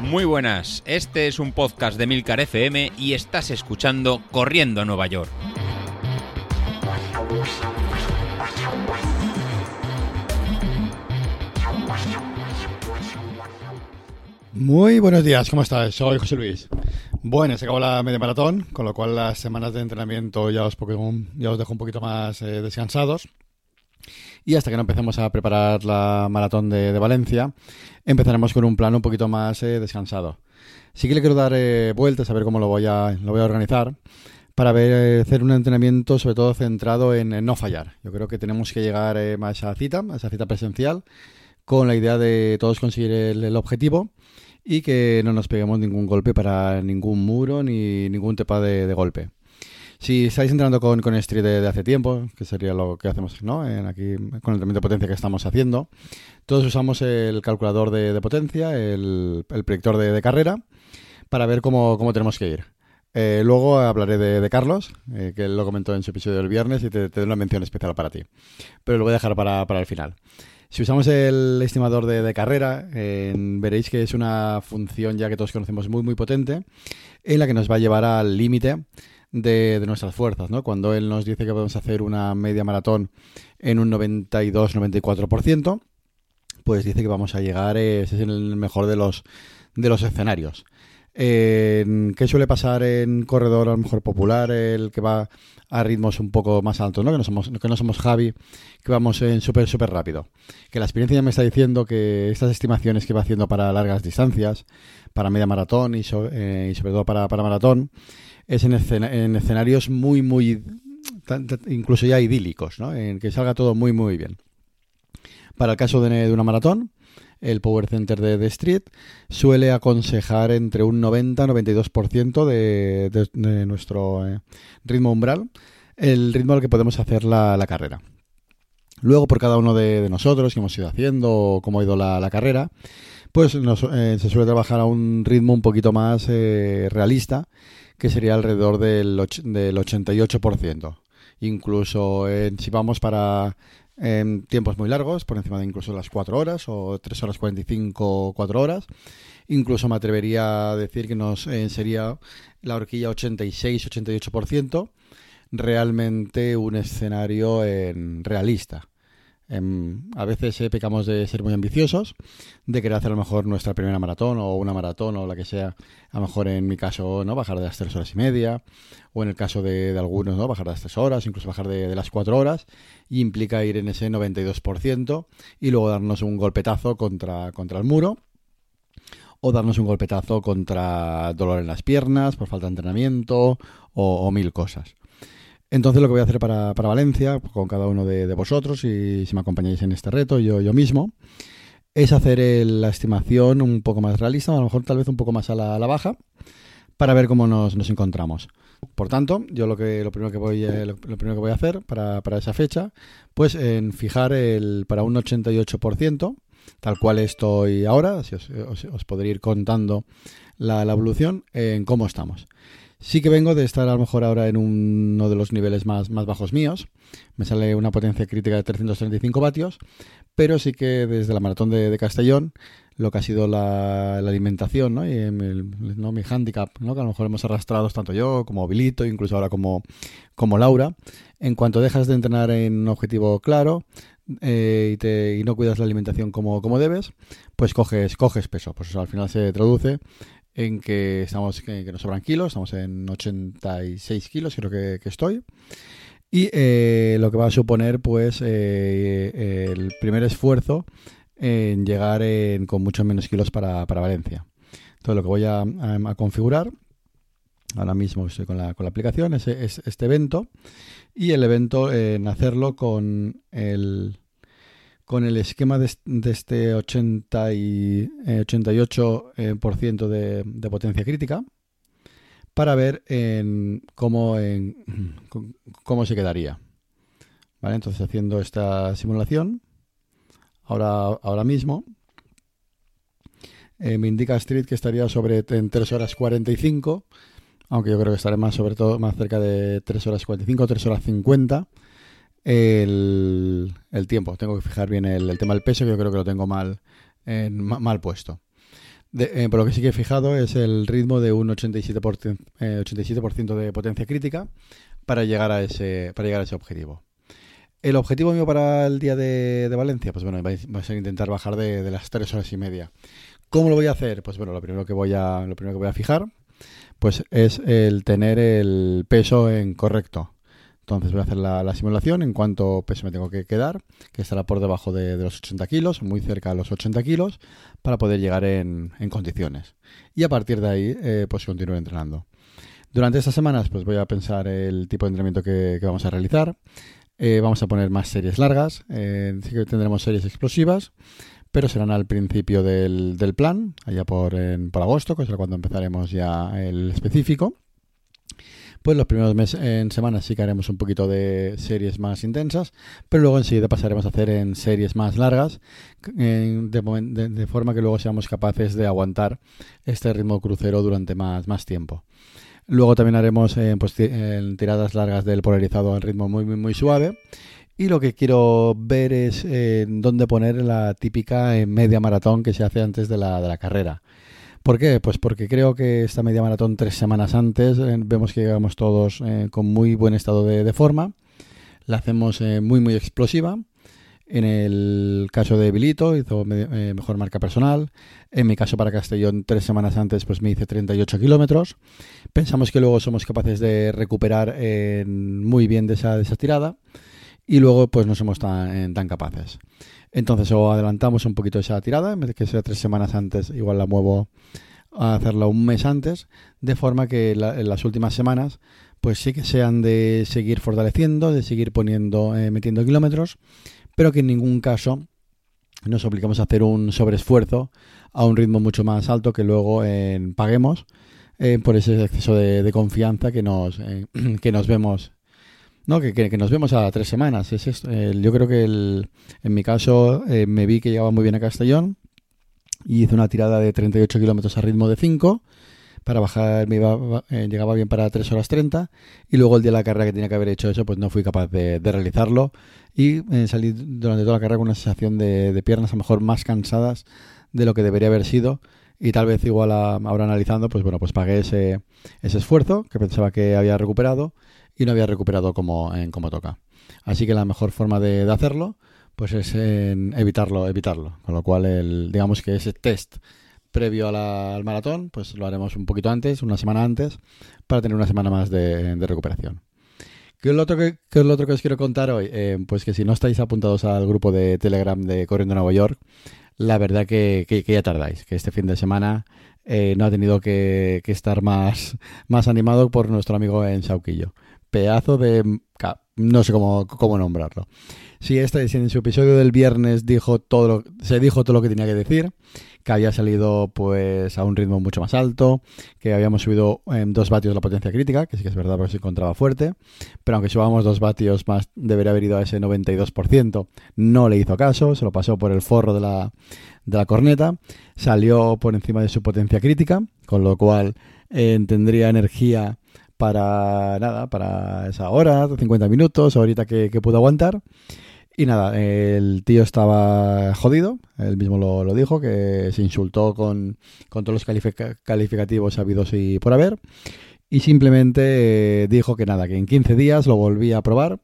Muy buenas, este es un podcast de Milcar FM y estás escuchando Corriendo a Nueva York. Muy buenos días, ¿cómo estás? Soy José Luis. Bueno, se acabó la media maratón, con lo cual las semanas de entrenamiento ya os, ya os dejo un poquito más eh, descansados. Y hasta que no empecemos a preparar la maratón de, Valencia, empezaremos con un plan un poquito más eh, descansado. Sí que le quiero dar eh, vueltas a ver cómo lo voy a, lo voy a organizar para ver, hacer un entrenamiento sobre todo centrado en, no fallar. Yo creo que tenemos que llegar a esa cita, a esa cita presencial, con la idea de todos conseguir el objetivo y que no nos peguemos ningún golpe para ningún muro ni ningún tepa de, golpe. Si estáis entrando con, con Street de, hace tiempo, que sería lo que hacemos ¿no? en aquí con el entrenamiento de potencia que estamos haciendo, todos usamos el calculador de, potencia, el, el predictor de, carrera, para ver cómo, cómo tenemos que ir. Eh, luego hablaré de, Carlos, eh, que lo comentó en su episodio del viernes y te, te doy una mención especial para ti. Pero lo voy a dejar para, para el final. Si usamos el estimador de, carrera, veréis que es una función ya que todos conocemos muy muy potente, en la que nos va a llevar al límite de, nuestras fuerzas. ¿no? Cuando él nos dice que podemos hacer una media maratón en un 92-94%, pues dice que vamos a llegar, ese es el mejor de los, de los escenarios. ¿Qué suele pasar en corredor a lo mejor popular, el que va a ritmos un poco más altos, ¿no? Que no somos, que no somos Javi, que vamos en súper, súper rápido. Que la experiencia ya me está diciendo que estas estimaciones que va haciendo para largas distancias, para media maratón y, eh, sobre todo para, maratón, es en, en escenarios muy, muy, incluso ya idílicos, ¿no? En que salga todo muy, muy bien. Para el caso de una maratón, el Power Center de, The Street, suele aconsejar entre un 90-92% de, nuestro eh, ritmo umbral, el ritmo al que podemos hacer la, carrera. Luego, por cada uno de, nosotros que hemos ido haciendo o cómo ha ido la, carrera, pues eh, se suele trabajar a un ritmo un poquito más eh, realista, que sería alrededor del, del 88%. Incluso si vamos para en tiempos muy largos, por encima de incluso las 4 horas o 3 horas 45 4 horas. Incluso me atrevería a decir que nos eh, sería la horquilla 86-88% realmente un escenario en realista. Em, a veces eh, pecamos de ser muy ambiciosos, de querer hacer a lo mejor nuestra primera maratón o una maratón o la que sea, a lo mejor en mi caso, ¿no? Bajar de las tres horas y media, o en el caso de, algunos, ¿no? Bajar de las tres horas, incluso bajar de, las cuatro horas, y implica ir en ese 92% y luego darnos un golpetazo contra, contra el muro o darnos un golpetazo contra dolor en las piernas por falta de entrenamiento o mil cosas. Entonces lo que voy a hacer para, Valencia, con cada uno de, vosotros, y si me acompañáis en este reto, yo, yo mismo, es hacer la estimación un poco más realista, a lo mejor tal vez un poco más a la, baja, para ver cómo nos, encontramos. Por tanto, yo lo que lo primero que voy eh, lo, primero que voy a hacer para, esa fecha, pues en fijar el para un 88%, tal cual estoy ahora, si os, os, podré ir contando la evolución en cómo estamos. Sí que vengo de estar a lo mejor ahora en uno de los niveles más, más bajos míos. Me sale una potencia crítica de 335 vatios, pero sí que desde la maratón de, Castellón, lo que ha sido la, alimentación ¿no? y ¿no? mi handicap, ¿no? que a lo mejor hemos arrastrado tanto yo como Bilito, incluso ahora como, como Laura, en cuanto dejas de entrenar en un objetivo claro, eh, y, te, y, no cuidas la alimentación como, como debes, pues coges, coges peso. Pues eso al final se traduce en que estamos que, nos sobran kilos, estamos en 86 kilos, creo que, estoy. Y eh, lo que va a suponer, pues, eh, el primer esfuerzo en llegar con muchos menos kilos para, Valencia. Entonces, lo que voy a, configurar, ahora mismo estoy con la, con la aplicación, es, es, este evento. Y el evento, en hacerlo con el, con el esquema de, este 80 y, 88% eh, eh, de, potencia crítica para ver en, cómo se quedaría. ¿Vale? Entonces haciendo esta simulación, ahora, ahora mismo, eh, me indica Street que estaría sobre en 3 horas 45, aunque yo creo que estaré más sobre todo más cerca de 3 horas 45, 3 horas 50 el, tiempo. Tengo que fijar bien el, tema del peso, que yo creo que lo tengo mal en mal puesto. Eh, por lo que sí que he fijado es el ritmo de un 87%, 87 de potencia crítica para llegar a ese, para llegar a ese objetivo. El objetivo mío para el día de, Valencia, pues bueno, va a ser intentar bajar de, las tres horas y media. ¿Cómo lo voy a hacer? Pues bueno, lo primero que voy a, lo primero que voy a fijar, pues es el tener el peso en correcto. Entonces voy a hacer la, simulación en cuánto peso me tengo que quedar, que estará por debajo de, los 80 kilos, muy cerca de los 80 kilos, para poder llegar en, condiciones. Y a partir de ahí, eh, pues continúo entrenando. Durante estas semanas, pues voy a pensar el tipo de entrenamiento que, vamos a realizar. Eh, vamos a poner más series largas, eh, sí que tendremos series explosivas, pero serán al principio del, plan, allá por, por agosto, que será cuando empezaremos ya el específico. Pues los primeros meses, en semanas sí que haremos un poquito de series más intensas, pero luego enseguida pasaremos a hacer en series más largas, de, forma que luego seamos capaces de aguantar este ritmo crucero durante más, más tiempo. Luego también haremos eh, pues, tiradas largas del polarizado al ritmo muy, muy, suave. Y lo que quiero ver es eh, dónde poner la típica media maratón que se hace antes de la, de la carrera. ¿Por qué? Pues porque creo que esta media maratón tres semanas antes eh, vemos que llegamos todos eh, con muy buen estado de, forma. La hacemos eh, muy muy explosiva. En el caso de Bilito hizo mejor marca personal. En mi caso para Castellón tres semanas antes pues me hice 38 kilómetros. Pensamos que luego somos capaces de recuperar muy bien de esa, de esa tirada y luego pues no somos tan, tan capaces. Entonces o adelantamos un poquito esa tirada, en vez de que sea tres semanas antes, igual la muevo a hacerla un mes antes, de forma que en las últimas semanas pues sí que sean de seguir fortaleciendo, de seguir poniendo, eh, metiendo kilómetros, pero que en ningún caso nos obligamos a hacer un sobreesfuerzo a un ritmo mucho más alto que luego paguemos eh, por ese exceso de, confianza que nos, eh, que nos vemos no, que, que, nos vemos a tres semanas. Es esto. yo creo que el, en mi caso eh, me vi que llegaba muy bien a Castellón y hice una tirada de 38 kilómetros a ritmo de 5 para bajar, me iba, eh, llegaba bien para 3 horas 30 y luego el día de la carrera que tenía que haber hecho eso, pues no fui capaz de, realizarlo y eh, salí durante toda la carrera con una sensación de, de, piernas a lo mejor más cansadas de lo que debería haber sido y tal vez igual ahora analizando, pues bueno, pues pagué ese, ese esfuerzo que pensaba que había recuperado y no había recuperado como, en, como toca. Así que la mejor forma de, hacerlo pues es evitarlo, evitarlo. Con lo cual, el, digamos que ese test previo al maratón, pues lo haremos un poquito antes, una semana antes, para tener una semana más de, recuperación. ¿Qué es, lo otro que, es lo otro que os quiero contar hoy? Eh, pues que si no estáis apuntados al grupo de Telegram de Corriendo Nueva York, la verdad que, que, ya tardáis, que este fin de semana eh, no ha tenido que, estar más, más animado por nuestro amigo en Sauquillo pedazo de... no sé cómo, cómo nombrarlo. Sí, esta en su episodio del viernes dijo todo se dijo todo lo que tenía que decir, que había salido pues a un ritmo mucho más alto, que habíamos subido en dos vatios la potencia crítica, que sí que es verdad porque se encontraba fuerte, pero aunque subamos dos vatios más, debería haber ido a ese 92%, no le hizo caso, se lo pasó por el forro de la, de la corneta, salió por encima de su potencia crítica, con lo cual eh, tendría energía para nada, para esa hora, 50 minutos, ahorita que, que pudo aguantar. Y nada, el tío estaba jodido, él mismo lo, dijo, que se insultó con, con todos los calificativos habidos y por haber. Y simplemente eh, dijo que nada, que en 15 días lo volvía a probar,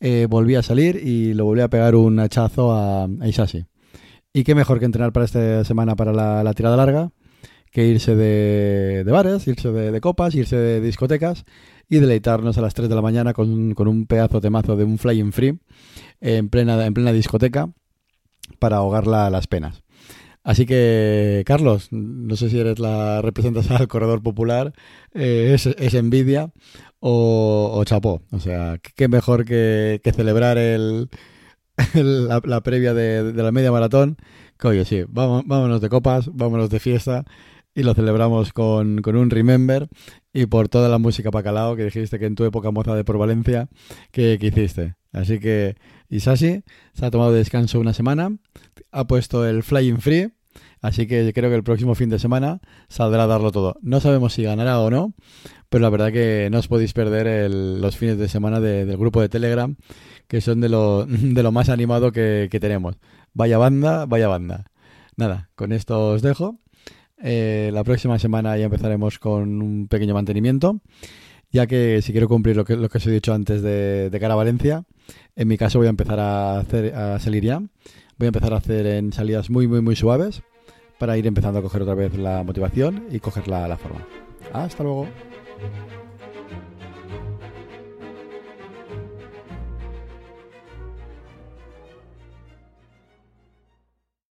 eh, volvía a salir y lo volvía a pegar un hachazo a, a Isashi. Y qué mejor que entrenar para esta semana para la tirada larga, que irse de, bares, irse de, copas, irse de discotecas y deleitarnos a las 3 de la mañana con, con un pedazo de mazo de un flying free en plena, en plena discoteca para ahogar las penas. Así que, Carlos, no sé si eres la representación del corredor popular, eh, es, envidia o, chapó. O sea, qué mejor que, celebrar el, la, previa de, la media maratón. Que oye, sí, vámonos de copas, vámonos de fiesta y lo celebramos con, un Remember y por toda la música Pacalao que dijiste que en tu época moza de por Valencia que, hiciste. Así que Isashi se ha tomado descanso una semana, ha puesto el Flying Free, así que creo que el próximo fin de semana saldrá a darlo todo. No sabemos si ganará o no, pero la verdad que no os podéis perder los fines de semana del grupo de Telegram, que son de lo, de lo más animado que, que tenemos. Vaya banda, vaya banda. Nada, con esto os dejo. Eh, la próxima semana ya empezaremos con un pequeño mantenimiento, ya que si quiero cumplir lo que, lo que os he dicho antes de, de cara a Valencia, en mi caso voy a empezar a, hacer, a salir ya. Voy a empezar a hacer en salidas muy, muy, muy suaves para ir empezando a coger otra vez la motivación y coger la, la forma. Hasta luego.